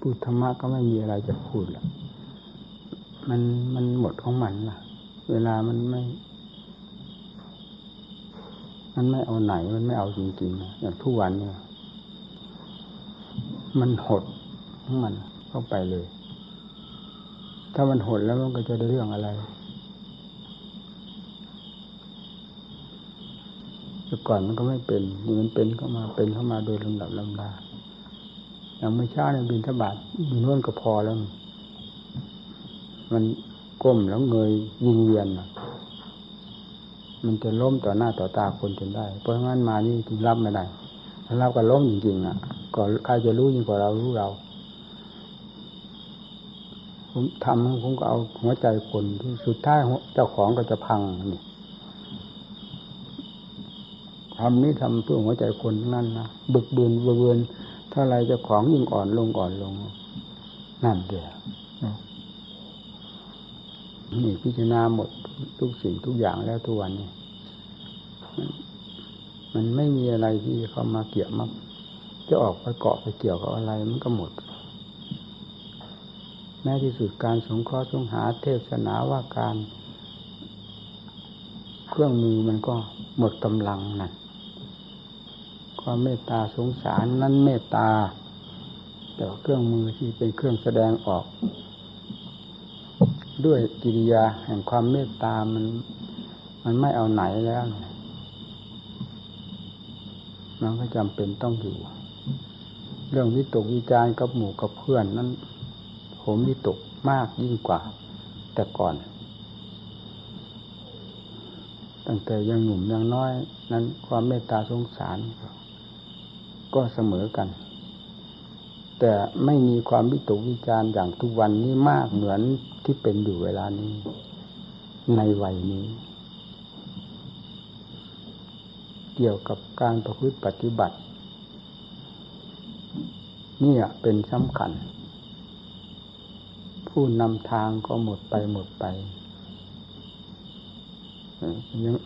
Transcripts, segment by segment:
พูดธรรมะก็ไม่มีอะไรจะพูดละมันมันหมดของมันละเวลามันไม่ มันไม่เอาไหน มันไม่เอาจริงๆอย่างทุกวันเนี่ย มันหดของมันเข้าไปเลย ถ้ามันหดแล้วมันก็จะได้เรื่องอะไร แต่ก่อนมันก็ไม่เป็นนี่มันเป็นเข้ามาเป็นเข้ามาโดยลำดับลำดา อย่างไม่ช้าในบินทบาทอยู่น่นก็พอแล้ว มันก้มแล้วเงยยิงเวียนมันจะล้มต่อหน้าต่อตาคนจนได้ เพราะงั้นมานี่ถึงรับไม่ได้ถ้ารับก็ล้มจริงๆอะก็ใครจะรู้ยิ่งกว่าเรารู้เราผมทำผมก็เอาหัวใจคนที่สุดท้ายเจ้าของก็จะพังนี่ทำนี้ทำเพื่อหัวใจคนนั่นนะบึกบืนบึกบืน เท่าไรจ้าของยิ่งอ่อนลงอ่อนลง นั่นเดียวนี่พิจารณาหมดทุกสิ่งทุกอย่างแล้วทุกวันนี้มันไม่มีอะไรที่เข้ามาเกี่ยวมาจะออกไปเกาะไปเกี่ยวกับอะไรมันก็หมด แม้ที่สุดการสงเคราะห์สงหาเทศนาว่าการ เครื่องมือมันก็หมดกำลังนั่น ความเมตตาสงสารนั้นเมตตา แต่เครื่องมือที่เป็นเครื่องแสดงออก ด้วยกิริยาแห่งความเมตตามัน มันไม่เอาไหนแล้วมันก็จำเป็นต้องอยู่ เรื่องวิตกวิจารกับหมู่กับเพื่อนนั้น ผมวิตกมากยิ่งกว่า แต่ก่อน ตั้งแต่ยังหนุ่มยังน้อย นั้นความเมตตาสงสาร ก็เสมอกัน แต่ไม่มีความวิตกวิจารอย่างทุกวันนี้มากเหมือนที่เป็นอยู่เวลานี้ ในวัยนี้ เกี่ยวกับการประพฤติปฏิบัตินี่เป็นสำคัญ ผู้นำทางก็หมดไปหมดไปยัง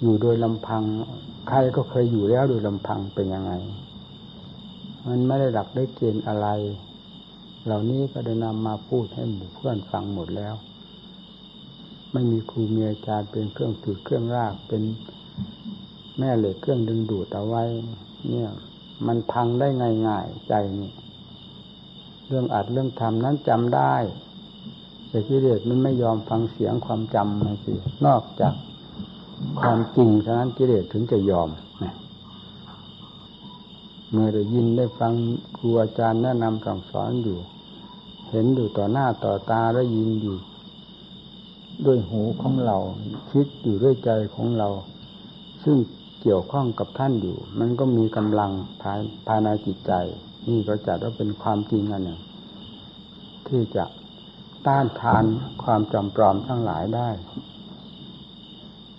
อยู่โดยลำพัง ใครก็เคยอยู่แล้วโดยลำพังเป็นยังไง มันไม่ได้หลักได้เกณฑ์อะไร เหล่านี้ก็ได้นำมาพูดให้หมู่เพื่อนฟังหมดแล้ว ไม่มีครูมีอาจารย์เป็นเครื่องถือเครื่องรากเป็นแม่เหล็กเครื่องดึงดูดเอาไว้ เนี่ย มันพังได้ง่ายๆใจนี่เรื่องอัดเรื่องทำนั้นจำได้แต่กิเลสมันไม่ยอมฟังเสียงความจำมันสินอกจาก ความจริงฉะนั้นกิเลสถึงจะยอมเมื่อได้ยินได้ฟังครูอาจารย์แนะนำสั่งสอนอยู่ เห็นอยู่ต่อหน้าต่อตาแล้ยินอยู่ ด้วยหูของเรา คิดอยู่ด้วยใจของเรา ซึ่งเกี่ยวข้องกับท่านอยู่ มันก็มีกำลังภายภายในจิตใจ นี่ก็จัดว่าเป็นความจริงอันหนึ่ง ที่จะต้านทานความจำปลอมทั้งหลายได้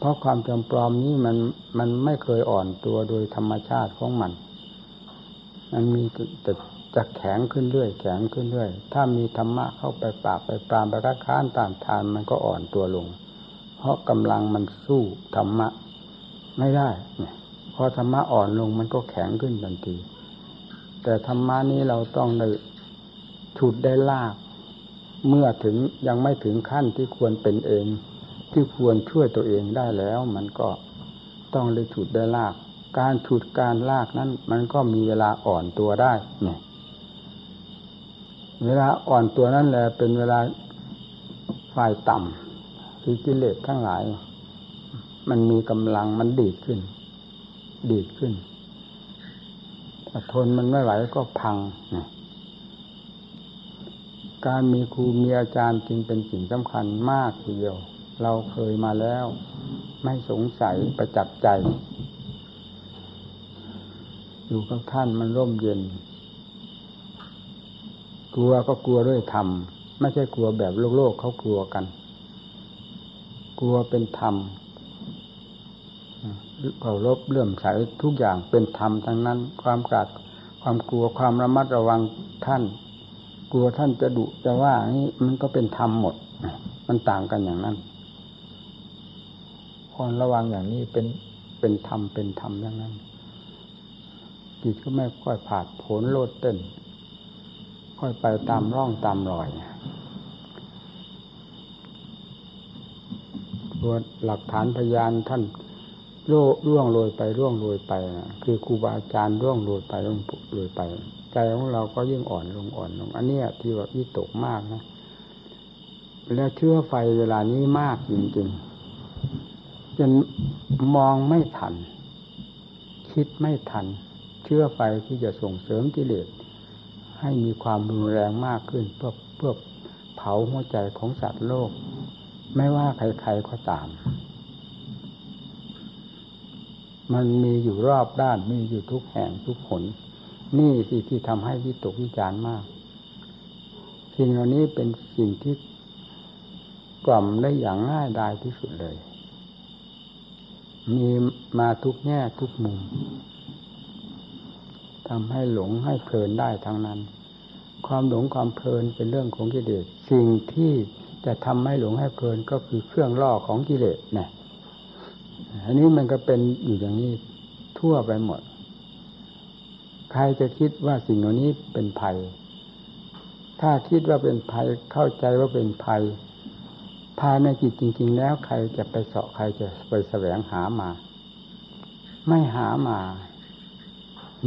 เพราะความจำปลอมนี้มันมันไม่เคยอ่อนตัวโดยธรรมชาติของมัน มันมีแต่จะแข็งขึ้นเรื่อยแข็งขึ้นเรื่อย ถ้ามีธรรมะเข้าไปปราบไปปรามไปรักค้านตามทานมันก็อ่อนตัวลง เพราะกำลังมันสู้ธรรมะไม่ได้เนี่ยพอธรรมะอ่อนลงมันก็แข็งขึ้นทันที แต่ธรรมะนี้เราต้องได้ฉุดได้ลาก เมื่อถึงยังไม่ถึงขั้นที่ควรเป็นเอง ที่ควรช่วยตัวเองได้แล้ว มันก็ต้องเลยฉุดได้ลาก การฉุดการลากนั้น มันก็มีเวลาอ่อนตัวได้เนี่ยเวลาอ่อนตัวนั้นแหละเป็นเวลาฝ่ายต่ำคือกิเลสทั้งหลาย มันมีกำลังมันดีดขึ้น ดีดขึ้นถ้าทนมันไม่ไหวก็พังเนี่ยการมีครูมีอาจารย์จึงเป็นสิ่งสำคัญมากทีเดียว เราเคยมาแล้ว ไม่สงสัยประจับใจ อยู่กับท่านมันร่มเย็น กลัวก็กลัวด้วยธรรม ไม่ใช่กลัวแบบโลกโลกเขากลัวกัน กลัวเป็นธรรมเขาลบเลื่อมใสทุกอย่างเป็นธรรมทั้งนั้น ความกาดความกลัวความระมัดระวังท่าน กลัวท่านจะดุจะว่านี้มันก็เป็นธรรมหมด มันต่างกันอย่างนั้น ความระวังอย่างนี้เป็นเป็นธรรมเป็นธรรมอย่างนั้น จิตก็ไม่ค่อยผาดผลโลดเต้น ค่อยไปตามร่องตามรอยตัวหลักฐานพยานท่านร่วงโรยไปร่วงโรยไปนะคือครูบาอาจารย์ร่วงโรยไปร่วงโรยไป ใจของเราก็ยิ่งอ่อนลงอ่อนลง อันนี้ที่ว่าวิตกมากนะแล้วเชื่อไฟเวลานี้มากจริงๆ จนมองไม่ทัน คิดไม่ทัน เชื่อไฟที่จะส่งเสริมกิเลสให้มีความรุนแรงมากขึ้นเพื่อเพื่อเผาหัวใจของสัตว์โลก ไม่ว่าใครๆก็ตาม มันมีอยู่รอบด้านมีอยู่ทุกแห่งทุกผลนี่สิที่ทำให้วิตกวิจารมากสิ่งเหล่านี้เป็นสิ่งที่กล่อมได้อย่างง่ายดายที่สุดเลย มีมาทุกแง่ทุกมุมทำให้หลงให้เพลินได้ทั้งนั้น ความหลงความเพลินเป็นเรื่องของกิเลสสิ่งที่จะทำให้หลงให้เพลินก็คือเครื่องล่อของกิเลสเนี่ยอันนี้มันก็เป็นอยู่อย่างนี้ทั่วไปหมด ใครจะคิดว่าสิ่งเหล่านี้เป็นภัย ถ้าคิดว่าเป็นภัยเข้าใจว่าเป็นภัย ภายในจิตจริง ๆ แล้วใครจะไปเสาะใครจะไปแสวงหามา ไม่หามา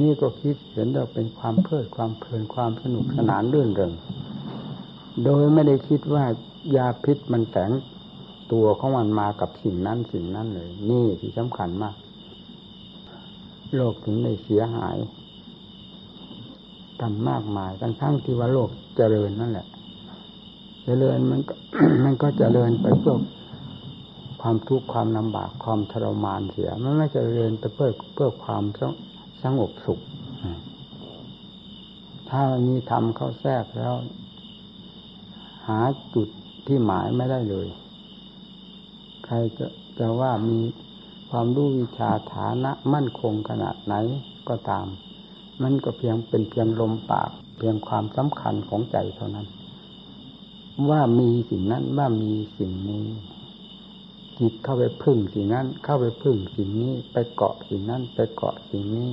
นี่ก็คิดเห็นว่าเป็นความเพลิดความเพลินความสนุกสนานเรื่นเริงโดยไม่ได้คิดว่ายาพิษมันแฝงตัวของมันมากับสิ่งนั้นสิ่งนั้นเลย นี่ที่สำคัญมาก โลกถึงได้เสียหายกันมากมายทั้งทั้งที่ว่าโลกเจริญนั่นแหละ เจริญมันก็มันก็เจริญไปเพื่อความทุกข์ความลำบากความทรมานเสีย มันไม่เจริญไปเพื่อเพื่อความสงบสุข ถ้ามีธรรมเข้าแทรกแล้ว หาจุดที่หมายไม่ได้เลย ใครจะจะว่ามีความรู้วิชาฐานะมั่นคงขนาดไหนก็ตาม มันก็เพียงเป็นเพียงลมปาก เพียงความสำคัญของใจเท่านั้น ว่ามีสิ่งนั้นว่ามีสิ่งนี้จิตเข้าไปพึ่งสิ่งนั้น เข้าไปพึ่งสิ่งนี้ ไปเกาะสิ่งนั้น ไปเกาะสิ่งนี้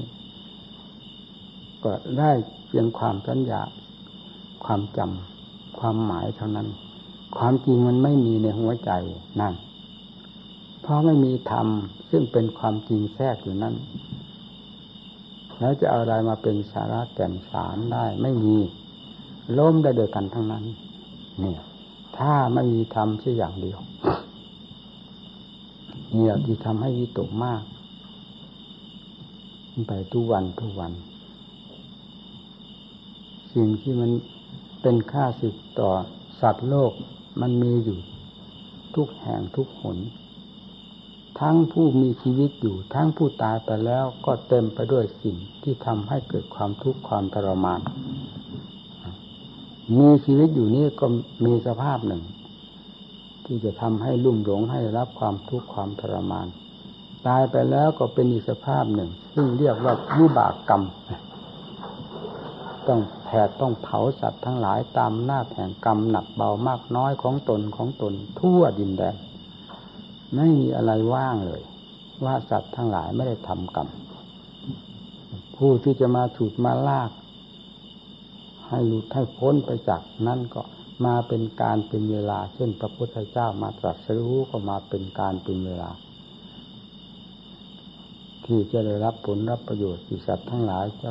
ก็ได้เพียงความสัญญา ความจำความหมายเท่านั้น ความจริงมันไม่มีในหัวใจนั่นเพราะไม่มีธรรมซึ่งเป็นความจริงแทรกอยู่นั่นแล้วจะเอาอะไรมาเป็นสาระแก่นสารได้ไม่มีล้มได้โดยกันทั้งนั้น เนี่ย ถ้าไม่มีธรรมสักอย่างเดียวนี่แหละที่ทำให้วิตกมากไปทุกวันทุกวัน สิ่งที่มันเป็นค่าสิทธต่อสัตว์โลกมันมีอยู่ ทุกแห่งทุกหน ทั้งผู้มีชีวิตอยู่ ทั้งผู้ตายไปแล้วก็เต็มไปด้วยสิ่งที่ทำให้เกิดความทุกข์ความทรมาน มีชีวิตอยู่นี่ก็มีสภาพหนึ่ง ที่จะทำให้ลุ่มหลงให้รับความทุกข์ความทรมาน ตายไปแล้วก็เป็นอีกสภาพหนึ่ง ซึ่งเรียกว่าวิบากกรรม ต้องแผดต้องเผาสัตว์ทั้งหลายตามหน้าแห่งกรรมหนักเบามากน้อยของตนของตนทั่วดินแดนไม่มีอะไรว่างเลย ว่าสัตว์ทั้งหลายไม่ได้ทำกรรมผู้ที่จะมาถูดมาลาก ให้หลุดให้พ้นไปจากนั้นก็มาเป็นการเป็นเวลา เช่น พระพุทธเจ้ามาตรัสรู้ก็มาเป็นการเป็นเวลา ที่จะได้รับผลรับประโยชน์สิสัตว์ทั้งหลายจะ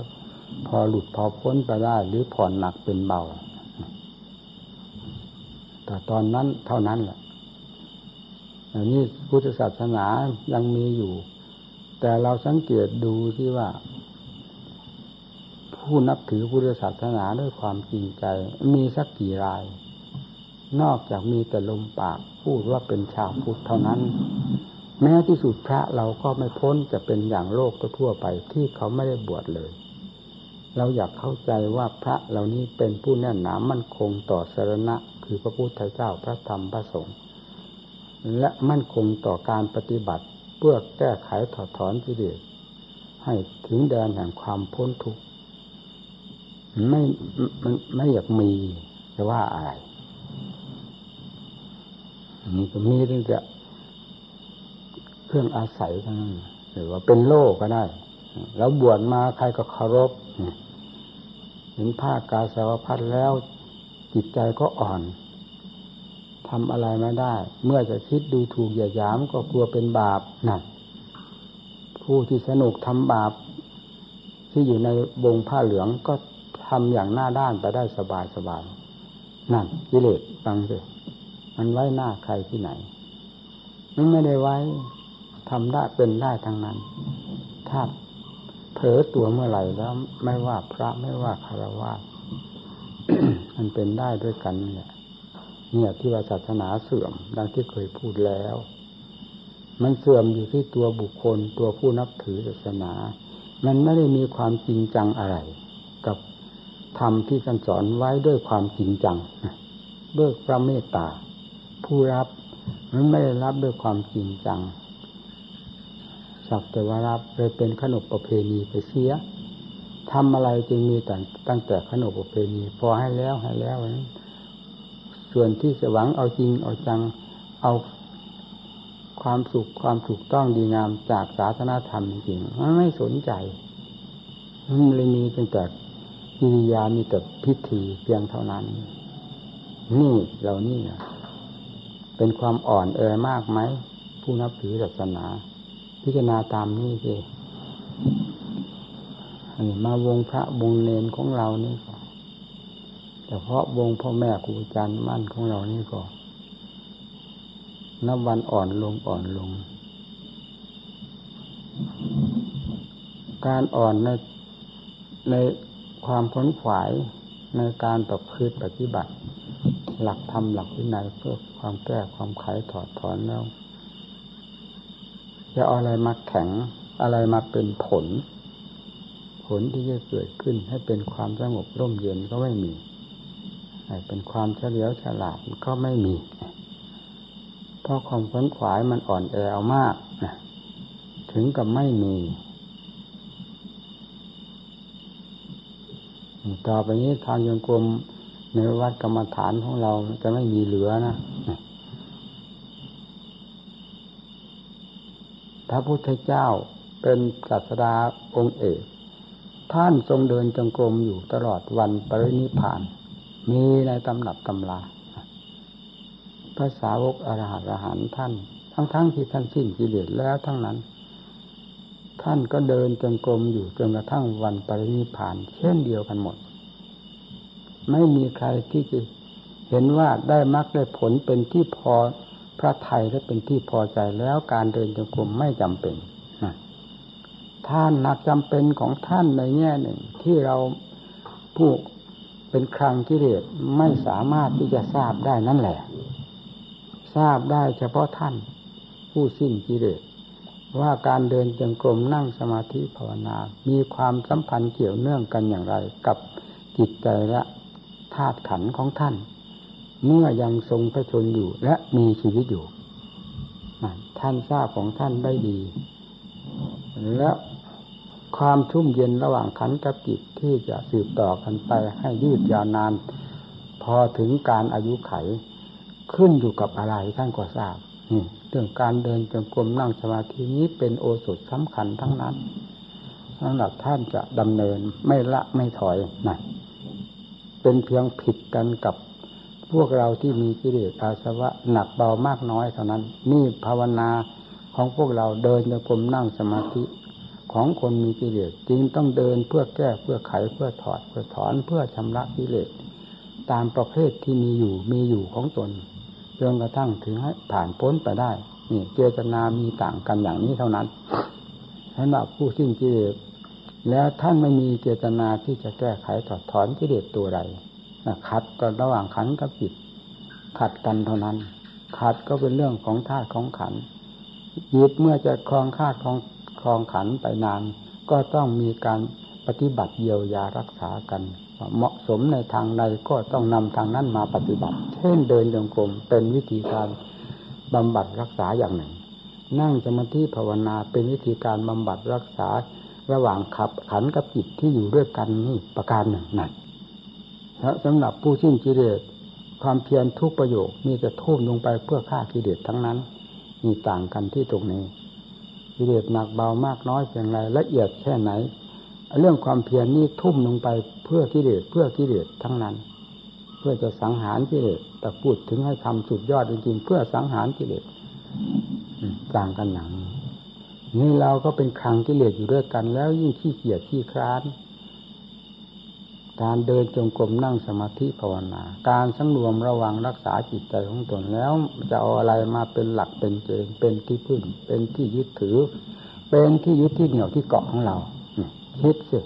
พอหลุดพอพ้นไปได้หรือผ่อนหนักเป็นเบาแต่ตอนนั้นเท่านั้นแหละอันนี้พุทธศาสนายังมีอยู่ แต่เราสังเกตดูที่ว่า ผู้นับถือพุทธศาสนาด้วยความจริงใจ มีสักกี่ราย นอกจากมีแต่ลมปากพูดว่าเป็นชาวพุทธเท่านั้น แม้ที่สุดพระเราก็ไม่พ้นจะเป็นอย่างโลกทั่วไปที่เขาไม่ได้บวชเลย เราอยากเข้าใจว่าพระเหล่านี้เป็นผู้แน่นหนามั่นคงต่อสารณะ คือพระพุทธเจ้าพระธรรมพระสงฆ์และมั่นคงต่อการปฏิบัติเพื่อแก้ไขถอดถอนกิเลสให้ถึงแดนแห่งความพ้นทุกข์ ไม่มันไม่อยากมีจะว่าอะไรนี่ก็มีตั้งแต่เครื่องอาศัยทั้งนั้นหรือว่าเป็นโลกก็ได้ แล้วบวชมาใครก็เคารพห็นผ้ากาสาวพัดแล้วจิตใจก็อ่อนทำอะไรไม่ได้ เมื่อจะคิดดูถูกอย่าหยามก็กลัวเป็นบาปนั่นผู้ที่สนุกทำบาป ที่อยู่ในวงผ้าเหลืองก็ ทำอย่างหน้าด้านไปได้สบายสบายนั่นกิเลสฟังเลยมันไว้หน้าใครที่ไหน มันไม่ได้ไว้ทำได้เป็นได้ทั้งนั้น ถ้าเผลอตัวเมื่อไหร่แล้ว ไม่ว่าพระไม่ว่าคารวะมันเป็นได้ด้วยกันเนี่ยเนี่ยที่ว่าศาสนาเสื่อม ดังที่เคยพูดแล้ว มันเสื่อมอยู่ที่ตัวบุคคลตัวผู้นับถือศาสนา มันไม่ได้มีความจริงจังอะไร กับ ธรรมที่ท่านสอนไว้ด้วยความจริงจังด้วยพระเมตตา ผู้รับมันไม่ได้รับด้วยความจริงจังสักแต่ว่ารับเลยเป็นขนบประเพณีไปเสียทำอะไรจึงมีแต่ตั้งแต่ขนบประเพณีพอให้แล้วให้แล้วนั้นส่วนที่จะหวังเอาจริงเอาจังเอาความสุขความถูกต้องดีงามจากศาสนาธรรมจริงมันไม่สนใจมันเลยมีตั้งแต่ กิริยามีแต่พิธีเพียงเท่านั้น นี่เหล่านี้นะเป็นความอ่อนแอมากไหม ผู้นับถือศาสนา พิจารณาตามนี้สิอันนี้มาวงพระวงเนนของเรานี่ก็ฉพราะวงพ่อแม่ครูอาจารย์มั่นของเรานี่ก็นับวันอ่อนลงอ่อนลง การอ่อนในใน ความขนขวายในการตบคืดปฏิบัติ หลักธรรมหลักวินัยเพื่อความแก้ความไขถอดถอนแล้วจะเอาอะไรมาแข็งอะไรมาเป็นผล ผลที่จะเกิดขึ้นให้เป็นความสงบร่มเย็นก็ไม่มีเป็นความเฉลียวฉลาดก็ไม่มี เพราะความขวนขวายมันอ่อนแอเอามากนะถึงกับไม่มี ต่อไปนี้ทางยังกรมในวัดกรรมฐานของเราจะไม่มีเหลือนะพระพุทธเจ้าเป็นศาสดาองค์เอก ท่านทรงเดินจงกรมอยู่ตลอดวันปรินิพาน มีในตำหนับตำลาภาษาวกอรหัตอรหันท่าน ทั้งๆทที่ท่านสิ้นกิเลสแล้วทั้งนั้น ท่านก็เดินจงกรมอยู่จนกระทั่งวันปรินิพาน เช่นเดียวกันหมด ไม่มีใครที่จะเห็นว่าได้มรรคได้ผลเป็นที่พอพระไทยและเป็นที่พอใจแล้วการเดินจงกรมไม่จำเป็นท่านนักจำเป็นของท่านในแง่หนึ่ง ที่เราผู้เป็นครังกิเลสไม่สามารถที่จะทราบได้นั่นแหละ ทราบได้เฉพาะท่าน ผู้สิ้นกิเลส ว่าการเดินจงกรมนั่งสมาธิภาวนา มีความสัมพันธ์เกี่ยวเนื่องกันอย่างไรกับจิตใจและธาตุขันของท่าน เมื่อยังทรงพระชนอยู่และมีชีวิตอยู่ ท่านทราบของท่านได้ดี และความชุ่มเย็นระหว่างขันกับจิตที่จะสืบต่อกันไปให้ยืดยาวนาน พอถึงการอายุไขขึ้นอยู่กับอะไรท่านก็ทราบนี่ เรื่องการเดินจงกรมนั่งสมาธินี้เป็นโอสถสำคัญทั้งนั้นสำหรับท่านจะดำเนินไม่ละไม่ถอยนะเป็นเพียงผิดกันกับพวกเราที่มีกิเลสอาสวะหนักเบามากน้อยเท่านั้น นี่ภาวนาของพวกเราเดินจงกรมนั่งสมาธิของคนมีกิเลสจึงต้องเดินเพื่อแก้เพื่อไขเพื่อถอดเพื่อถอนเพื่อชำระกิเลสตามประเภทที่มีอยู่มีอยู่ของตน จนกระทั่งถึงให้ผ่านพ้นไปได้ นี่เจตนามีต่างกันอย่างนี้เท่านั้นสำหรับผู้สิ้นกิเลสแล้วท่านไม่มีเจตนาที่จะแก้ไขถอดถอนกิเลสตัวใดขัดกันระหว่างขันกับจิต ขัดกันเท่านั้น ขัดก็เป็นเรื่องของธาตุของขันยึดเมื่อจะคลองคาดของครองขันไปนาน ก็ต้องมีการปฏิบัติเยียวยารักษากัน เหมาะสมในทางใดก็ต้องนำทางนั้นมาปฏิบัติ เช่นเดินจงกรมเป็นวิธีการบำบัดรักษาอย่างหนึ่ง นั่งสมาธิภาวนาเป็นวิธีการบำบัดรักษาระหว่างขับขันกับจิตที่อยู่ด้วยกันนี่ประการหนึ่งนั่นสำหรับผู้สิ้นกิเลสความเพียรทุกประโยคมีแต่ทุ่มลงไปเพื่อฆ่ากิเลสทั้งนั้น มีต่างกันที่ตรงนี้กิเลสหนักเบามากน้อยเพียงไรละเอียดแค่ไหน เรื่องความเพียรนี่ทุ่มลงไปเพื่อกิเลสเพื่อกิเลสทั้งนั้น เพื่อจะสังหารกิเลสแต่พูดถึงให้ทำสุดยอดจริงๆเพื่อสังหารกิเลสต่างกันอย่างนี้เราก็เป็นครังกิเลสอยู่ด้วยกัน แล้วยิ่งขี้เกียจขี้คร้าน การเดินจงกรมนั่งสมาธิภาวนา การสังรวมระวังรักษาจิตใจของตนแล้วจะเอาอะไรมาเป็นหลักเป็นเกณฑ์เป็นที่พึ่ง เป็นที่ยึดถือ เป็นที่ยึดที่เหนี่ยวที่เกาะของเรา คิดสิ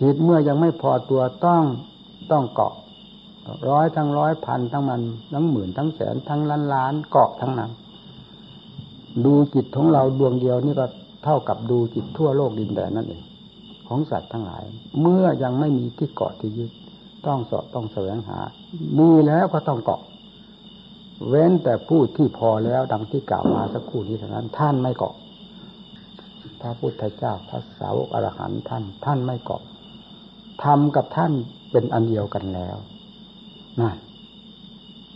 จิตเมื่อยังไม่พอตัวต้องต้องเกาะ ร้อยทั้งร้อยพันทั้งมันทั้งหมื่นทั้งแสนทั้งล้านล้านเกาะทั้งนั้น ดูจิตของเราดวงเดียวนี่ก็เท่ากับดูจิตทั่วโลกดินแดนนั่นเองของสัตว์ทั้งหลาย เมื่อยังไม่มีที่เกาะที่ยึดต้องสอบต้องแสวงหา มีแล้วก็ต้องเกาะ เว้นแต่ผู้ที่พอแล้วดังที่กล่าวมาสักครู่นี้เท่านั้น ท่านไม่เกาะ พระพุทธเจ้าพระสาวกอรหันต์ท่าน ท่านไม่เกาะทำกับท่านเป็นอันเดียวกันแล้วนั่น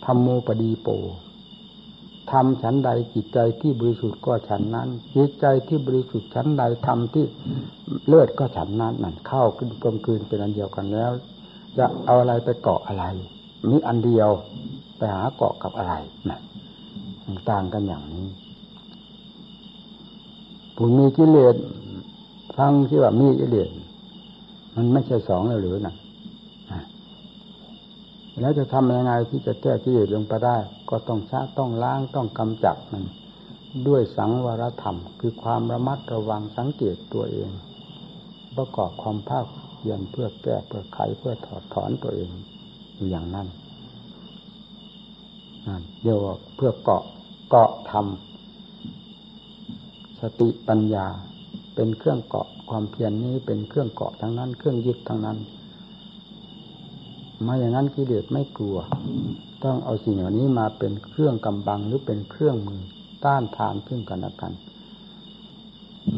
ธรรมโมปดีโปทำฉันใดจิตใจที่บริสุทธิ์ก็ฉันนั้น จิตใจที่บริสุทธิ์ฉันใดทำที่เลือดก็ฉันนั้นนั่นเข้าขึ้นกลมกลืนเป็นอันเดียวกันแล้ว จะเอาอะไรไปเกาะอะไรมีอันเดียวไปหาเกาะกับอะไรนะต่างกันอย่างนี้ ผู้มีกิเลสฟังที่ว่ามีกิเลสมันไม่ใช่สองแล้วหรือนะแล้วจะทำยังไงที่จะแก้กิเลสลงไปได้ ก็ต้องชะต้องล้างต้องกำจัดมัน ด้วยสังวรธรรม คือความระมัดระวังสังเกตตัวเอง ประกอบความภาคเพียรเพื่อแก้เพื่อไขเพื่อถอดถอนตัวเองอยู่อย่างนั้นนั่นเรียวเพื่อเกาะเกาะธรรม สติปัญญาเป็นเครื่องเกาะความเพียรนนี้เป็นเครื่องเกาะทั้งนั้น เครื่องยึดทั้งนั้นมาอย่างนั้นกิเลสไม่กลัว ต้องเอาสิ่งเหล่านี้มาเป็นเครื่องกำบังหรือเป็นเครื่องมือต้านทานซึ่งกันและกัน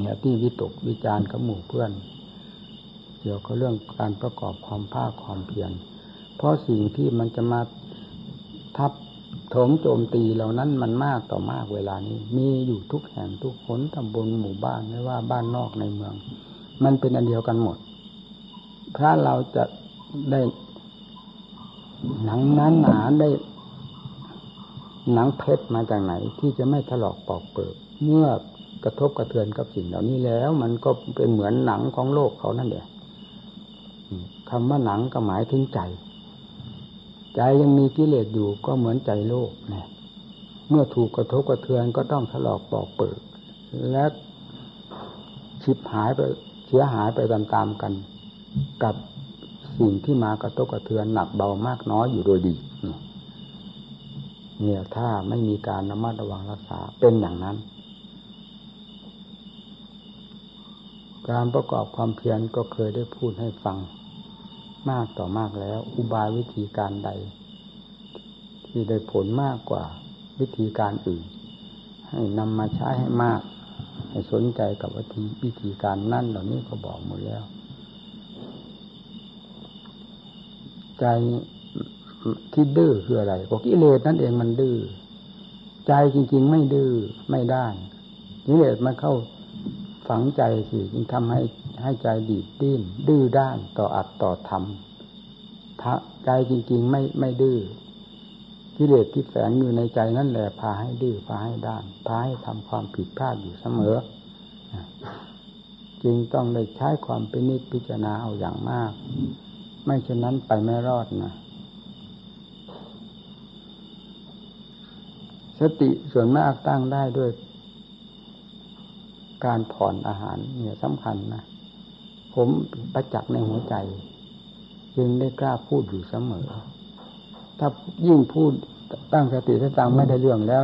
เนี่ยที่วิตกวิจารณ์กับหมู่เพื่อน เกี่ยวกับเรื่องการประกอบความภาคความเพียรเพราะสิ่งที่มันจะมาทับ ถมโจมตีเหล่านั้นมันมากต่อมากเวลานี้ มีอยู่ทุกแห่งทุกคนตำบลหมู่บ้านไม่ว่าบ้านนอกในเมือง มันเป็นอันเดียวกันหมดถ้าเราจะได้หนังนั้นหนาได้หนังเพชรมาจากไหน ที่จะไม่ถลอกปอกเปิดเมื่อกระทบกระเทือนกับสิ่งเหล่านี้แล้ว มันก็เป็นเหมือนหนังของโลกเขานั่นแหละคำว่าหนังก็หมายถึงใจ ใจยังมีกิเลสอยู่ก็เหมือนใจโลกเนี่ยเมื่อถูกกระทบกระเทือนก็ต้องถลอกปอกเปิด และชิบหายไปเสียหายไปตามๆกัน กับสิ่งที่มากระทบกระเทือนหนักเบามากน้อยอยู่โดยดีเนี่ยถ้าไม่มีการระมัดระวังรักษาเป็นอย่างนั้น การประกอบความเพียรก็เคยได้พูดให้ฟัง มากต่อมากแล้ว อุบายวิธีการใด ที่ได้ผลมากกว่าวิธีการอื่น ให้นำมาใช้ให้มาก ให้สนใจกับวิธีวิธีการนั่นเหล่านี้ก็บอกหมดแล้ว ใจที่ดื้อคืออะไรก็กิเลสนั่นเองมันดื้อใจจริง ๆ ไม่ดื้อไม่ได้กิเลสมันเข้าฝังใจสิจึงทำให้ ให้ใจดีดดิ้นดื้อด้านต่ออัดต่อทำใจจริง ๆ ไม่ไม่ดื้อกิเลสที่แฝงอยู่ในใจนั่นแหละพาให้ดื้อพาให้ด้านพาให้ทำความผิดพลาดอยู่เสมอ จึงต้องได้ใช้ความเป็นนิจพิจารณาเอาอย่างมาก ไม่เช่นนั้นไปไม่รอดนะสติส่วนมากตั้งได้ด้วย การผ่อนอาหารเนี่ยสำคัญนะ ผมประจักษ์ในหัวใจ จึงได้กล้าพูดอยู่เสมอ ถ้ายิ่งพูดตั้งสติสตังไม่ได้เรื่องแล้ว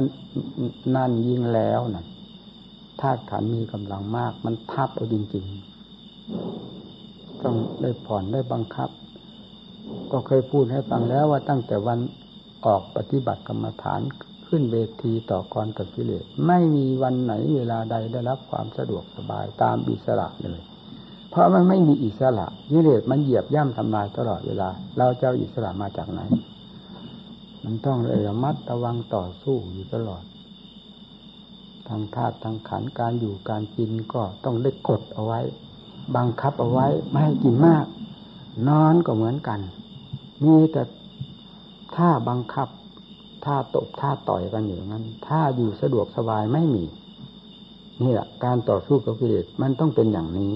นั่นยิ่งแล้วนะธาตุขันมีกำลังมาก มันทับเอาจริงๆ ต้องได้ผ่อนได้บังคับ ก็เคยพูดให้ฟังแล้วว่าตั้งแต่วันออกปฏิบัติกรรมฐานขึ้นเวทีต่อกรกับกิเลสไม่มีวันไหนเวลาใดได้รับความสะดวกสบายตามอิสระเลย เพราะมันไม่มีอิสระกิเลสมันเหยียบย่ำทำลายตลอดเวลา เราจะอิสระมาจากไหน มันต้องระมัดระวังต่อสู้อยู่ตลอด ทางธาตุทางขันการอยู่การกินก็ต้องได้กดเอาไว้ บังคับเอาไว้ไม่ให้กินมาก นอนก็เหมือนกัน มีแต่ถ้าบังคับถ้าตบท่าต่อยกันอยู่นั้นถ้าอยู่สะดวกสบายไม่มีนี่แหละการต่อสู้กับกิเลสมันต้องเป็นอย่างนี้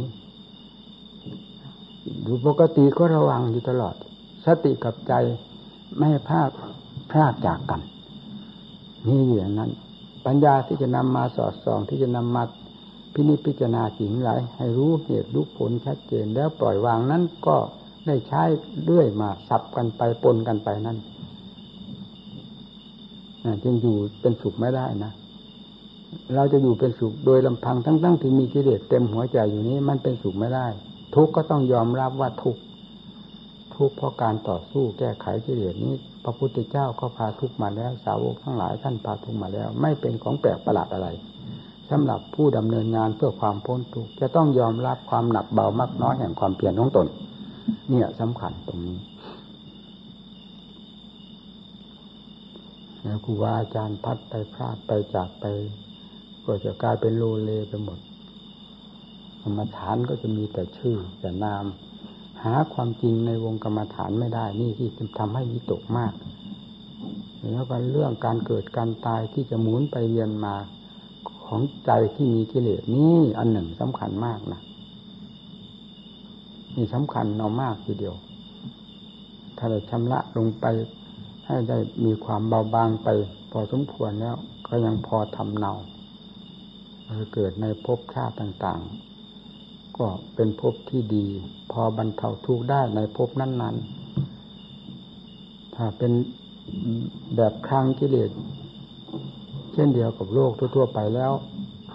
อยู่ปกติก็ระวังอยู่ตลอด สติกับใจไม่ให้พลาดพลาดจากกันนี่อย่างนั้น ปัญญาที่จะนำมาสอดส่องที่จะนำมาพินิจพิจารณาสิ่งหลายให้รู้เหตุรู้ผลชัดเจนแล้วปล่อยวางนั้นก็ได้ใช้เรื่อยมาสับกันไปปนกันไปนั่นจึงอยู่เป็นสุขไม่ได้นะเราจะอยู่เป็นสุขโดยลำพังทั้งๆทที่มีกิเลสเต็มหัวใจอยู่นี้ มันเป็นสุขไม่ได้ ทุกก็ต้องยอมรับว่าทุกทุกเพราะการต่อสู้แก้ไขกิเลสนี้ พระพุทธเจ้าก็พาทุกมาแล้ว สาวกทั้งหลายท่านพาทุกมาแล้ว ไม่เป็นของแปลกประหลาดอะไรสำหรับผู้ดำเนินงานเพื่อความพ้นทุกจะต้องยอมรับความหนักเบามากน้อยแห่งความเพียรของตน เนี่ยสำคัญตรงนี้ครูบาอาจารย์พัดไปพลาดไปจากไป ก็จะกลายเป็นโลเลไปหมด กรรมฐานก็จะมีแต่ชื่อแต่นาม หาความจริงในวงกรรมฐานไม่ได้ นี่ที่ทำให้วิตกมาก แล้วก็เรื่องการเกิดการตายที่จะหมุนไปเวียนมาของใจที่มีกิเลสนี่อันหนึ่งสำคัญมากนะนี่สำคัญเอามากทีเดียว ถ้าเราชำระลงไปให้ได้มีความเบาบางไป พอสมควรแล้ว ก็ยังพอทำเนาเกิดในภพชาติต่าง ก็เป็นภพที่ดี พอบรรเทาทุกข์ได้ในภพนั้น ๆ ถ้าเป็นแบบครั้งกิเลสเช่นเดียวกับโลกทั่ว ๆ ไปแล้ว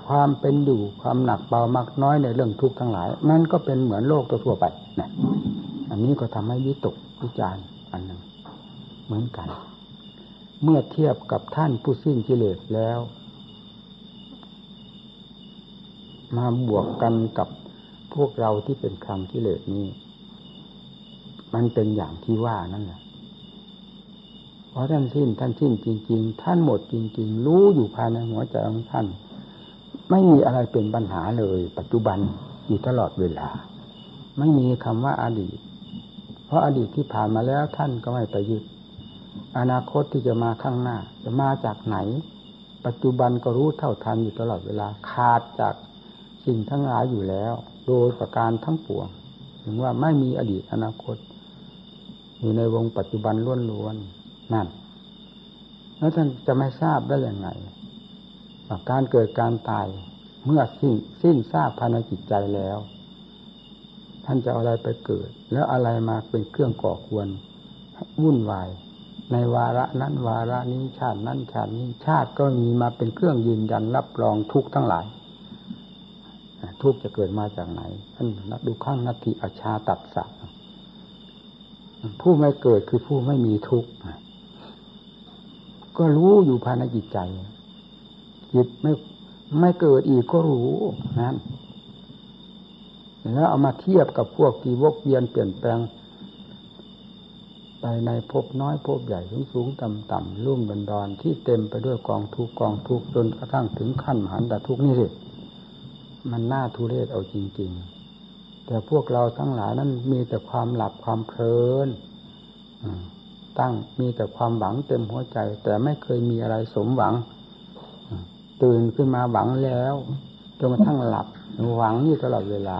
ความเป็นอยู่ความหนักเบามากน้อยในเรื่องทุกข์ทั้งหลาย นั่นก็เป็นเหมือนโลกทั่วไปนะอันนี้ก็ทำให้วิตกวิจารณ์อันหนึ่งเหมือนกัน เมื่อเทียบกับท่านผู้สิ้นกิเลสแล้ว มาบวกกันกับ พวกเราที่เป็นคำกิเลสนี้ มันเป็นอย่างที่ว่านั่นแหละเพราะท่านสิ้นท่านสิ้นจริง ๆ ท่านหมดจริง ๆ รู้อยู่ภายในหัวใจของท่าน ไม่มีอะไรเป็นปัญหาเลย ปัจจุบันอยู่ตลอดเวลา ไม่มีคำว่าอาดีต เพราะอดีตที่ผ่านมาแล้วท่านก็ไม่ไปยึดอนาคตที่จะมาข้างหน้า จะมาจากไหน ปัจจุบันก็รู้เท่าทันอยู่ตลอดเวลาขาดจากสิ่งทั้งหลายอยู่แล้ว โดยประการทั้งปวง ถึงว่าไม่มีอดีตอนาคต อยู่ในวงปัจจุบันล้วนๆนั่น แล้วท่านจะไม่ทราบได้อย่างไรการเกิดการตายเมื่อสิ้นสิ้นทราบภายในจิตใจแล้ว ท่านจะอาอะไรไปเกิด แล้วอะไรมาเป็นเครื่องก่อควรวุ่นวาย ในวาระนั้นวาระนี้ชาตินั้นชาตินี้ชาติก็มีมาเป็นเครื่องยืนยันรับรองทุกทั้งหลาย ทุกจะเกิดมาจากไหนท่านนักดูข้างนัตติอาชาตัดสักผู้ไม่เกิดคือผู้ไม่มีทุกข์ก็รู้อยู่ภายในจิตใจจิตไม่ไม่เกิดอีกก็รู้นั้นแล้วเอามาเทียบกับพวกที่วกเวียนเปลี่ยนแปลง ไปในภพน้อยภพใหญ่สูงสูงต่ำต่ำรุ่มบันดอนที่เต็มไปด้วยกองทุกกองทุกจนกระทั่งถึงขั้นมหันตทุกนี่สิ มันน่าทุเรศเอาจริง ๆ แต่พวกเราทั้งหลายนั้นมีแต่ความหลับความเพลินตั้งมีแต่ความหวังเต็มหัวใจ แต่ไม่เคยมีอะไรสมหวัง ตื่นขึ้นมาหวังแล้วจนกระทั่งหลับหวังอยู่ตลอดเวลา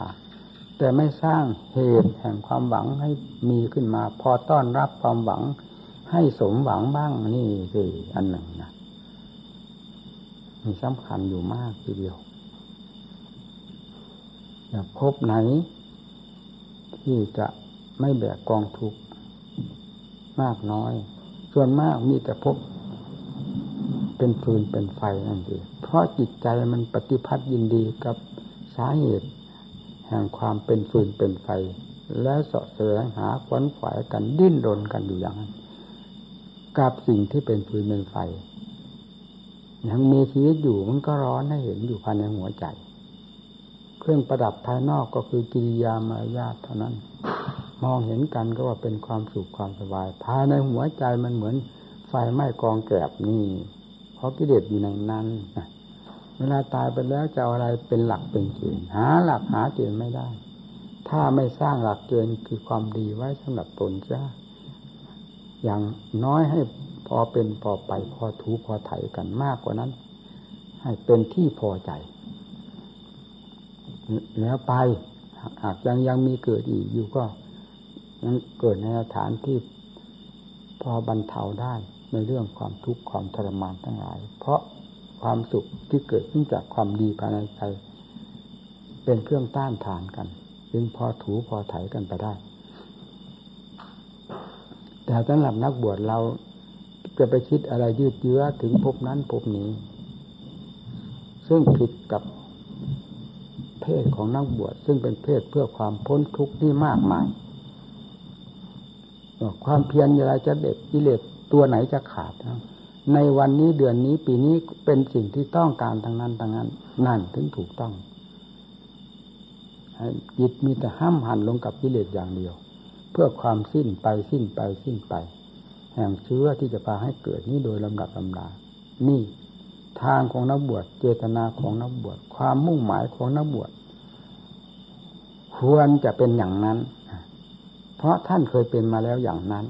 แต่ไม่สร้างเหตุแห่งความหวังให้มีขึ้นมา พอต้อนรับความหวัง ให้สมหวังบ้างนี่คืออันหนึ่งนะมีสำคัญอยู่มากทีเดียว พบไหน ที่จะไม่แบกกองทุกข์มากน้อย ส่วนมากมีแต่พบ เป็นฟืนเป็นไฟนั่นเองเพราะจิตใจมันปฏิพัทธ์ยินดีกับสาเหตุ แห่งความเป็นฟืนเป็นไฟ และเสาะแสวงหาขวนขวายกันดิ้นรนกันอยู่อย่างนั้นกับสิ่งที่เป็นฟืนเป็นไฟยังมีชีวิตอยู่มันก็ร้อนให้เห็นอยู่ภายในหัวใจ เครื่องประดับภายนอกก็คือกิริยามารยาทเท่านั้น มองเห็นกันก็ว่าเป็นความสุขความสบาย ภายในหัวใจมันเหมือนไฟไหม้กองแกลบนี่เพราะกิเลสอยู่ในนั้นเวลาตายไปแล้วจะอะไรเป็นหลักเป็นเกณฑ์หาหลักหาเกณฑ์ไม่ได้ ถ้าไม่สร้างหลักเกณฑ์คือความดีไว้สำหรับตนจ้าอย่างน้อยให้พอเป็นพอไปพอถูพอไถกันมากกว่านั้น ให้เป็นที่พอใจ แล้วไป หากยังยังมีเกิดอีกอยู่ก็ยังเกิดในสถานที่พอบรรเทาได้ในเรื่องความทุกข์ความทรมานทั้งหลาย เพราะความสุขที่เกิดขึ้นจากความดีภายในใจ เป็นเครื่องต้านทานกันจึงพอถูพอไถกันไปได้ แต่สำหรับนักบวชเราจะไปคิดอะไรยืดเยื้อถึงพบนั้นพบนี้ ซึ่งผิดกับ เพศของนักบวชซึ่งเป็นเพศเพื่อความพ้นทุกข์ที่มากมายความเพียรอะไรจะเด็ดกิเลสตัวไหนจะขาดในวันนี้เดือนนี้ปีนี้เป็นสิ่งที่ต้องการทางนั้นทางนั้น นั่นถึงถูกต้องจิตมีแต่ห้ามหันลงกับกิเลสอย่างเดียว เพื่อความสิ้นไปสิ้นไปสิ้นไป แห่งเชื้อที่จะพาให้เกิดนี้โดยลำดับลำดานี่ ทางของนักบวชเจตนาของนักบวชความมุ่งหมายของนักบวชควรจะเป็นอย่างนั้น เพราะท่านเคยเป็นมาแล้วอย่างนั้น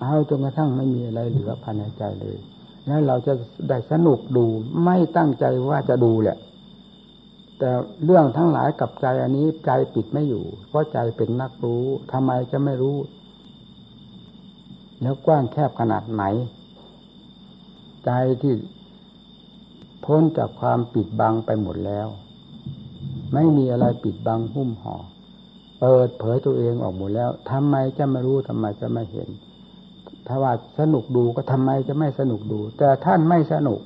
เอาจนกระทั่งไม่มีอะไรเหลือภายในใจเลย แล้วเราจะได้สนุกดูไม่ตั้งใจว่าจะดูแหละ แต่เรื่องทั้งหลายกับใจอันนี้ใจปิดไม่อยู่ เพราะใจเป็นนักรู้ทำไมจะไม่รู้ แล้วกว้างแคบขนาดไหน ใจที่พ้นจากความปิดบังไปหมดแล้ว ไม่มีอะไรปิดบังหุ้มห่อเปิดเผยตัวเองออกหมดแล้วทำไมจะไม่รู้ทำไมจะไม่เห็น ถ้าว่าสนุกดูก็ทำไมจะไม่สนุกดู แต่ท่านไม่สนุก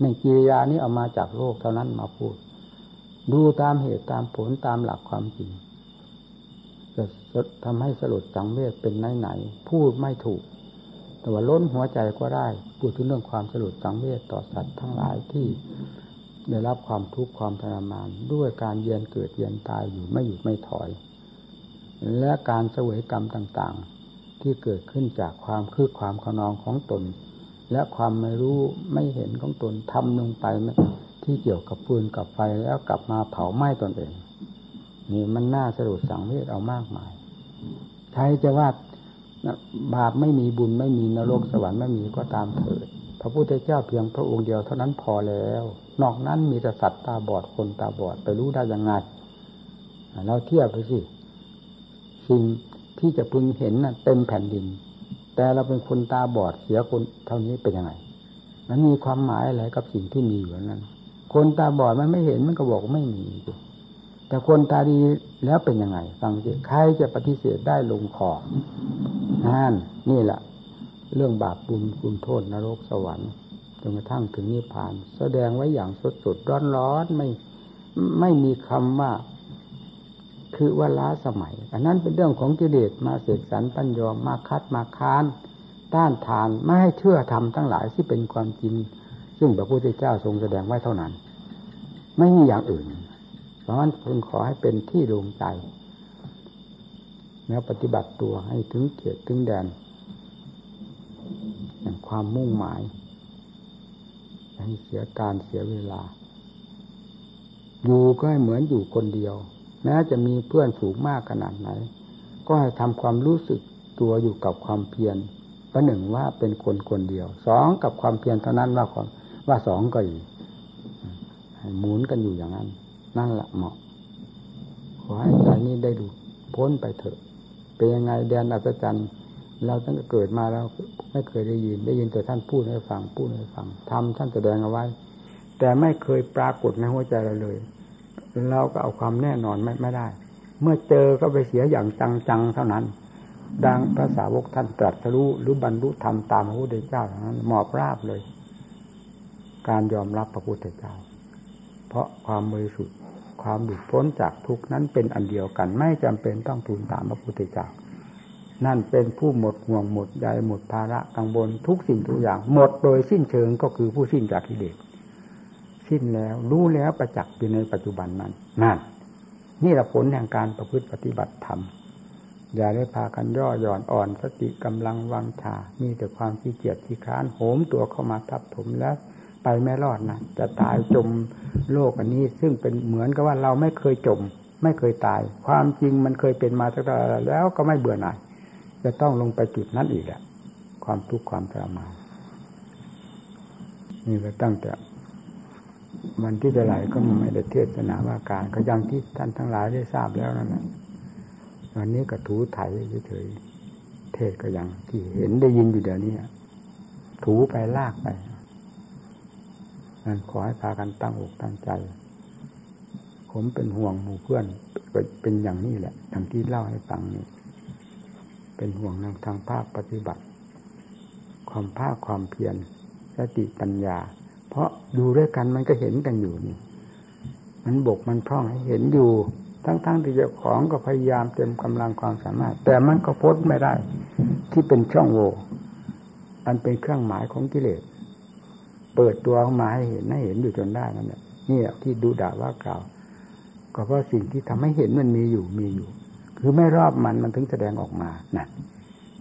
ในกิริยานี้เอามาจากโลกเท่านั้นมาพูด ดูตามเหตุตามผลตามหลักความจริงจะทำให้สลดสังเวชเป็นไหนไหนพูดไม่ถูก แต่ว่าล้นหัวใจก็ได้พูดถึงเรื่องความสลดสังเวชต่อสัตว์ทั้งหลายที่ได้รับความทุกข์ความทรมาน ด้วยการเยียนเกิดเยียนตายอยู่ไม่หยุดไม่ถอย และการเสวยกรรมต่างๆ ที่เกิดขึ้นจากความคือความขนองของตน และความไม่รู้ไม่เห็นของตนทำลงไปที่เกี่ยวกับฟืนกับไฟแล้วกลับมาเผาไหม้ตนเองนี่มันน่าสรุปสังเวชเอามากมายใครจะว่า บาปไม่มีบุญไม่มีนรกสวรรค์ไม่มีก็ตามเถิด พระพุทธเจ้าเพียงพระองค์เดียวเท่านั้นพอแล้ว นอกนั้นมีแต่สัตว์ตาบอดคนตาบอดไปรู้ได้ยังไงเราเทียบไปสิสิ่งที่จะพึงเห็นน่ะเต็มแผ่นดิน แต่เราเป็นคนตาบอดเสียคนเท่านี้เป็นยังไงมันมีความหมายอะไรกับสิ่งที่มีอยู่นั้น คนตาบอดมันไม่เห็นมันก็บอกไม่มี แต่คนตาดีแล้วเป็นยังไง ฟังสิใครจะปฏิเสธได้ลงคอ นั่นนี่แหละเรื่องบาปบุญคุณโทษนรกสวรรค์จนกระทั่งถึงนิพพาน แสดงไว้อย่างสดสดร้อนร้อนไม่ไม่มีคำว่า คือว่าล้าสมัย อันนั้นเป็นเรื่องของกิเลสมาเสกสรรปัญญอมาคัดมาค้าน ต้านทานไม่ให้เชื่อธรรมทั้งหลายที่เป็นความจริง ซึ่งพระพุทธเจ้าทรงแสดงไว้เท่านั้น ไม่มีอย่างอื่น เพราะฉะนั้นพึงขอให้เป็นที่ดวงใจ แล้วปฏิบัติตัวให้ถึงเกียรติถึงแดนอย่างความมุ่งหมาย ให้เสียการเสียเวลา อยู่ก็ให้เหมือนอยู่คนเดียว แม้จะมีเพื่อนสูงมากขนาดไหน ก็ให้ทำความรู้สึกตัวอยู่กับความเพียรประหนึ่งว่าเป็นคนคนเดียว สองกับความเพียรเท่านั้นว่าความว่าสองก็อีกหมุนกันอยู่อย่างนั้น นั่นแหละเหมาะขอให้ใจนี้ได้ดูพ้นไปเถอะ เป็นยังไงแดนอัศจรรย์เราตั้งแต่เกิดมาแล้วไม่เคยได้ยิน ได้ยินแต่ท่านพูดให้ฟังพูดให้ฟังทำท่านแสดงเอาไว้ แต่ไม่เคยปรากฏในหัวใจเราเลย เราก็เอาความแน่นอนไม่ไม่ได้ เมื่อเจอก็ไปเสียอย่างจังๆเท่านั้น ดังภาษาวกท่านตรัสรู้หรือบรรลุธรรมตามพระพุทธเจ้าเท่านั้น หมอบราบเลย การยอมรับพระพุทธเจ้า เพราะความบริสุทธิ์ ความหลุดพ้นจากทุกนั้นเป็นอันเดียวกัน ไม่จำเป็นต้องทูลตามพระพุทธเจ้านั่นเป็นผู้หมดห่วงหมดใยหมดภาระกังวลทุกสิ่งทุกอย่าง หมดโดยสิ้นเชิงก็คือผู้สิ้นจากกิเลสสิ้นแล้วรู้แล้วประจักษ์อยู่ในปัจจุบันนั้นนั่นนี่แหละผลแห่งการประพฤติปฏิบัติธรรมอย่าได้พากันย่อหย่อนอ่อนสติกำลังวังชามีแต่ความขี้เกียจขี้ค้านโหมตัวเข้ามาทับถมแล้ว ไปไม่รอดนะจะตายจมโลกอันนี้ ซึ่งเป็นเหมือนกับว่าเราไม่เคยจม ไม่เคยตาย ความจริงมันเคยเป็นมาตั้งแต่แล้วก็ไม่เบื่อหน่ายจะต้องลงไปจุดนั้นอีกแหละความทุกข์ความทรมานนี่ก็ตั้งแต่วันที่จะไหลก็ไม่ได้เทศนาว่าการก็ยังที่ท่านทั้งหลายได้ทราบแล้วนั่นแหละวันนี้ก็ถูไถเฉยๆเทศก็ยังที่เห็นได้ยินอยู่เดี๋ยวนี้ถูไปลากไป นั่นขอให้พากันตั้งอกตั้งใจ ผมเป็นห่วงหมู่เพื่อนเป็นอย่างนี้แหละอย่างที่เล่าให้ฟังนี่เป็นห่วงทางทางภาคปฏิบัติ ความภาคความเพียรสติปัญญา เพราะดูด้วยกันมันก็เห็นกันอยู่นี่ มันบกมันพร่องให้เห็นอยู่ ทั้งๆทที่เจ้าของก็พยายามเต็มกำลังความสามารถ แต่มันก็พ้นไม่ได้ ที่เป็นช่องโหว่อันเป็นเครื่องหมายของกิเลส เปิดตัวออกมาให้เห็นให้เห็นอยู่จนได้นั่นแหละนี่แหละที่ดูด่าว่ากล่าว ก็เพราะสิ่งที่ทำให้เห็นมันมีอยู่มีอยู่ คือไม่รอบมันมันถึงแสดงออกมานะ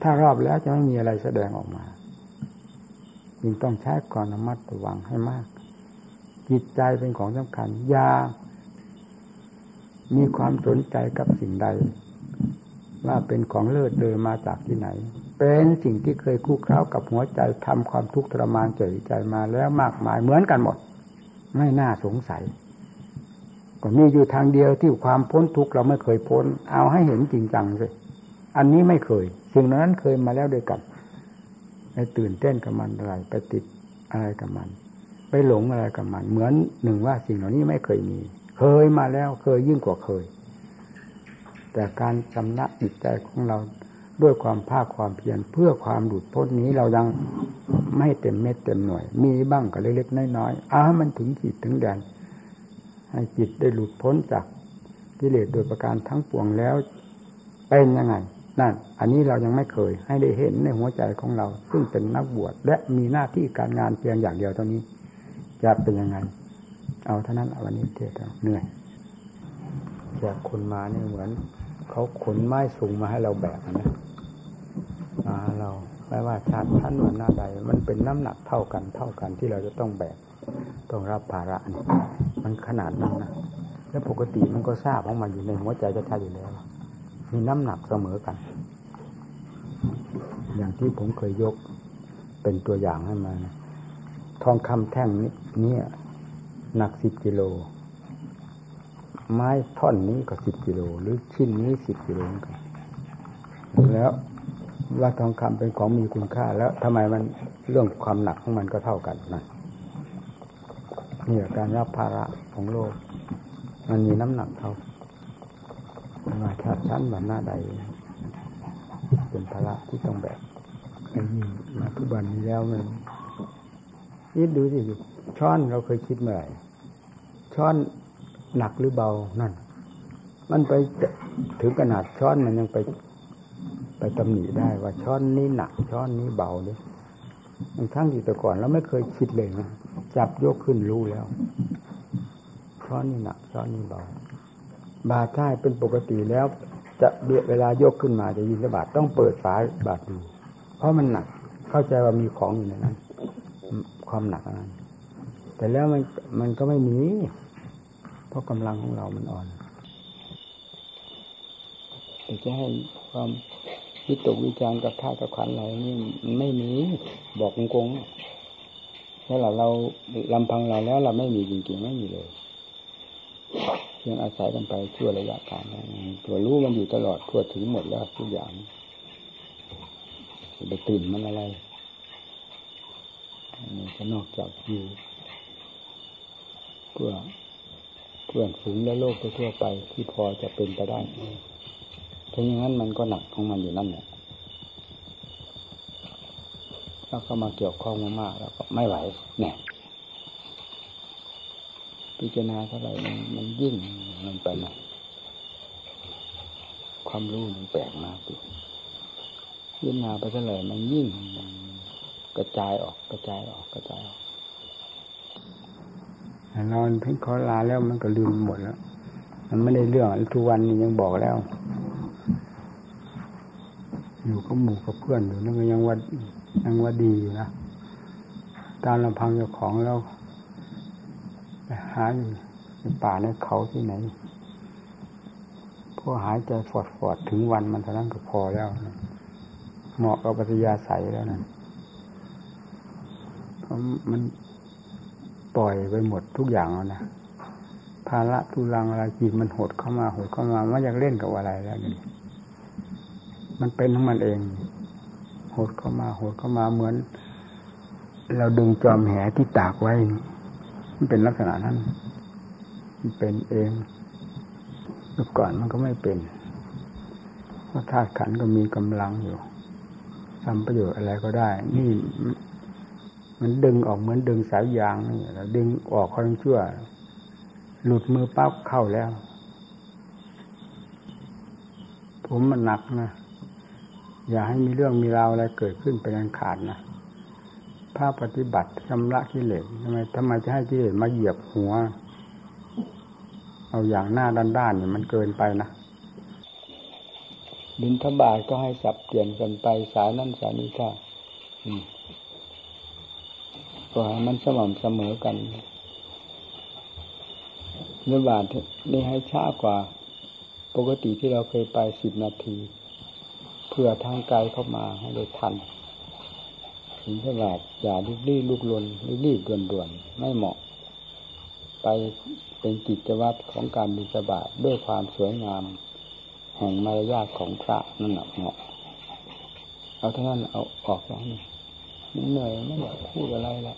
ถ้ารอบแล้วจะไม่มีอะไรแสดงออกมาจึงต้องใช้ความระมัดระวังให้มาก จิตใจเป็นของสำคัญยามีความสนใจกับสิ่งใด ว่าเป็นของเลิศเดินมาจากที่ไหน เป็นสิ่งที่เคยคู่คร้ากับหัวใจทำความทุกข์ทรมานเจใจมาแล้วมากมายเหมือนกันหมด ไม่น่าสงสัยก็มีอยู่ทางเดียวที่ความพ้นทุกข์เราไม่เคยพ้น เอาให้เห็นจริงจังสิอันนี้ไม่เคย สิ่งนั้นเคยมาแล้วด้วยกันไปตื่นเต้นกับมันอะไร ไปติดอะไรกับมัน ไปหลงอะไรกับมัน เหมือนหนึ่งว่าสิ่งเหล่านี้ไม่เคยมี เคยมาแล้วเคยยิ่งกว่าเคย แต่การชำระจิตใจของเรา ด้วยความภาคความเพียรเพื่อความหลุดพ้นนี้เรายังไม่เต็มเม็ดเต็มหน่วย มีบ้างก็เล็กๆน้อยๆอ้ามันถึงจิตถึงแดนให้จิตได้หลุดพ้นจากกิเลสโดยประการทั้งปวงแล้วเป็นยังไงนั่น อันนี้เรายังไม่เคย ให้ได้เห็นในหัวใจของเรา ซึ่งเป็นนักบวชและมีหน้าที่การงานเพียงอย่างเดียวเท่านี้ จะเป็นยังไง เอาเท่านั้นวันนี้เทศเหนื่อยจากคนมาเนี่ยเหมือน เขาขนไม้สูงมาให้เราแบกนะ มาเราไม่ว่าชาติท่านวันหน้าใด มันเป็นน้ำหนักเท่ากันเท่ากันที่เราจะต้องแบกต้องรับภาระนี่มันขนาดนั้นนะแล้วปกติมันก็ทราบของมันอยู่ในหัวใจจะท่าอยู่แล้วมีน้ำหนักเสมอกัน อย่างที่ผมเคยยกเป็นตัวอย่างให้มาทองคำแท่งนี้นี่หนักสิบกิโล ไม้ท่อนนี้ก็สิบกิโล หรือชิ้นนี้สิบกิโลกันแล้ว ว่าทองคำเป็นของมีคุณค่า แล้วทำไมมันเรื่องความหนักของมันก็เท่ากันนะนี่การรับภาระของโลก มันมีน้ำหนักเท่ามาชาติชั้นวันหน้าใด เป็นภาระที่ต้องแบกอันนี้มาทุกวันนี้แล้วมันนี่ดูสิช้อนเราเคยคิดเมื่อไหร่ช้อนหนักหรือเบานั่น มันไปถึงขนาดช้อนมันยังไป ไปตำหนิได้ว่าช้อนนี้หนักช้อนนี้เบาเลยทั้งที่แต่ก่อนเราไม่เคยคิดเลยนะจับยกขึ้นรู้แล้วช้อนนี้หนักช้อนนี้เบาบาดใช่เป็นปกติแล้ว จะเบียเวลายกขึ้นมาจะยินระบาดต้องเปิดฝาบาดดูเพราะมันหนักเข้าใจว่ามีของอยู่ในนั้น ความหนักนั้นแต่แล้วมันมันก็ไม่มีเพราะกำลังของเรามันอ่อนแต่จะให้ความ วิตกวิจารกับท่าตะขันอะไรนี่ไม่มีบอกงงๆแล้วเราเราลำพังเราแล้วเราไม่มีจริงๆไม่มีเลยเพียงอาศัยกันไปชั่วระยะการตัวรู้มันอยู่ตลอดทั่วถึงหมดแล้วทุกอย่างไปตื่นมันอะไรนี่ก็นอกจากอยู่เพื่อเพื่อนฝูงและโลกทั่วไปที่พอจะเป็นไปได้ ถ้าอย่างนั้นมันก็หนักของมันอยู่นั่นแหละแล้วก็มาเกี่ยวข้องมากๆแล้วก็ไม่ไหวเนี่ยพิจารณาเท่าไหร่มันมันยิ่งมันไปนะความรู้มันแปลกมากพิจารณาไปเท่าไหร่มันยิ่งกระจายออกกระจายออกกระจายออกนอนทิ้งขอลาแล้วมันก็ลืมหมดแล้ว มันไม่ได้เรื่องทุกวันนี้ยังบอกแล้ว อยู่กับหมู่กับเพื่อนอยู่นั่นก็ยังว่ายังว่าดีอยู่นะการลำพังเจ้าของแล้วไปหาอยู่ในป่าในเขาที่ไหนอหายใจฟอดฟอดๆถึงวันมันเท่านั้นก็พอแล้วนะเหมาะกับปฏิยาศัยแล้วนะเพราะมันปล่อยไปหมดทุกอย่างแล้วนะภาระทุลังอะไรจิตมันหดเข้ามาหดเข้ามาไม่อยากเล่นกับอะไรแล้วนี่ มันเป็นของมันเองหดเข้ามาหดเข้ามาเหมือน เราดึงจอมแหที่ตากไว้ มันเป็นลักษณะนั้น มันเป็นเองเมื่อก่อนมันก็ไม่เป็นเพราะธาตุขันก็มีกำลังอยู่ทำประโยชน์อะไรก็ได้ นี่มันดึงออกเหมือนดึงสายยางนี่เราดึงออกค่อยชั่ว หลุดมือปั๊บเข้าแล้ว ผมมันหนักนะ อย่าให้มีเรื่องมีราวอะไรเกิดขึ้นเป็นอันขาดนะภาพปฏิบัติชำระกิเลสทำไมทำไมจะให้กิเลสมาเหยียบหัว เอาอย่างหน้าด้านๆเนี่ยมันเกินไปนะบินทบาทก็ให้สับเปลี่ยนกันไปสายนั่นสายนี้ค่ะก็ให้มันสม่ำเสมอกันเนื้อบาทนี่ให้ช้ากว่า ปกติที่เราเคยไปสิบนาที เพื่อทางไกลเข้ามาให้ได้ทัน ถึงขนาดอย่ารีบรีลุกลนรีบรีบด่วนด่วนไม่เหมาะ ไปเป็นกิจวัตรของการบิณฑบาตด้วยความสวยงาม แห่งมารยาทของพระนั่นแหละเหมาะเอาเท่านั้นเอาออกแล้วนี่เหนื่อยไม่อยากพูดอะไรละ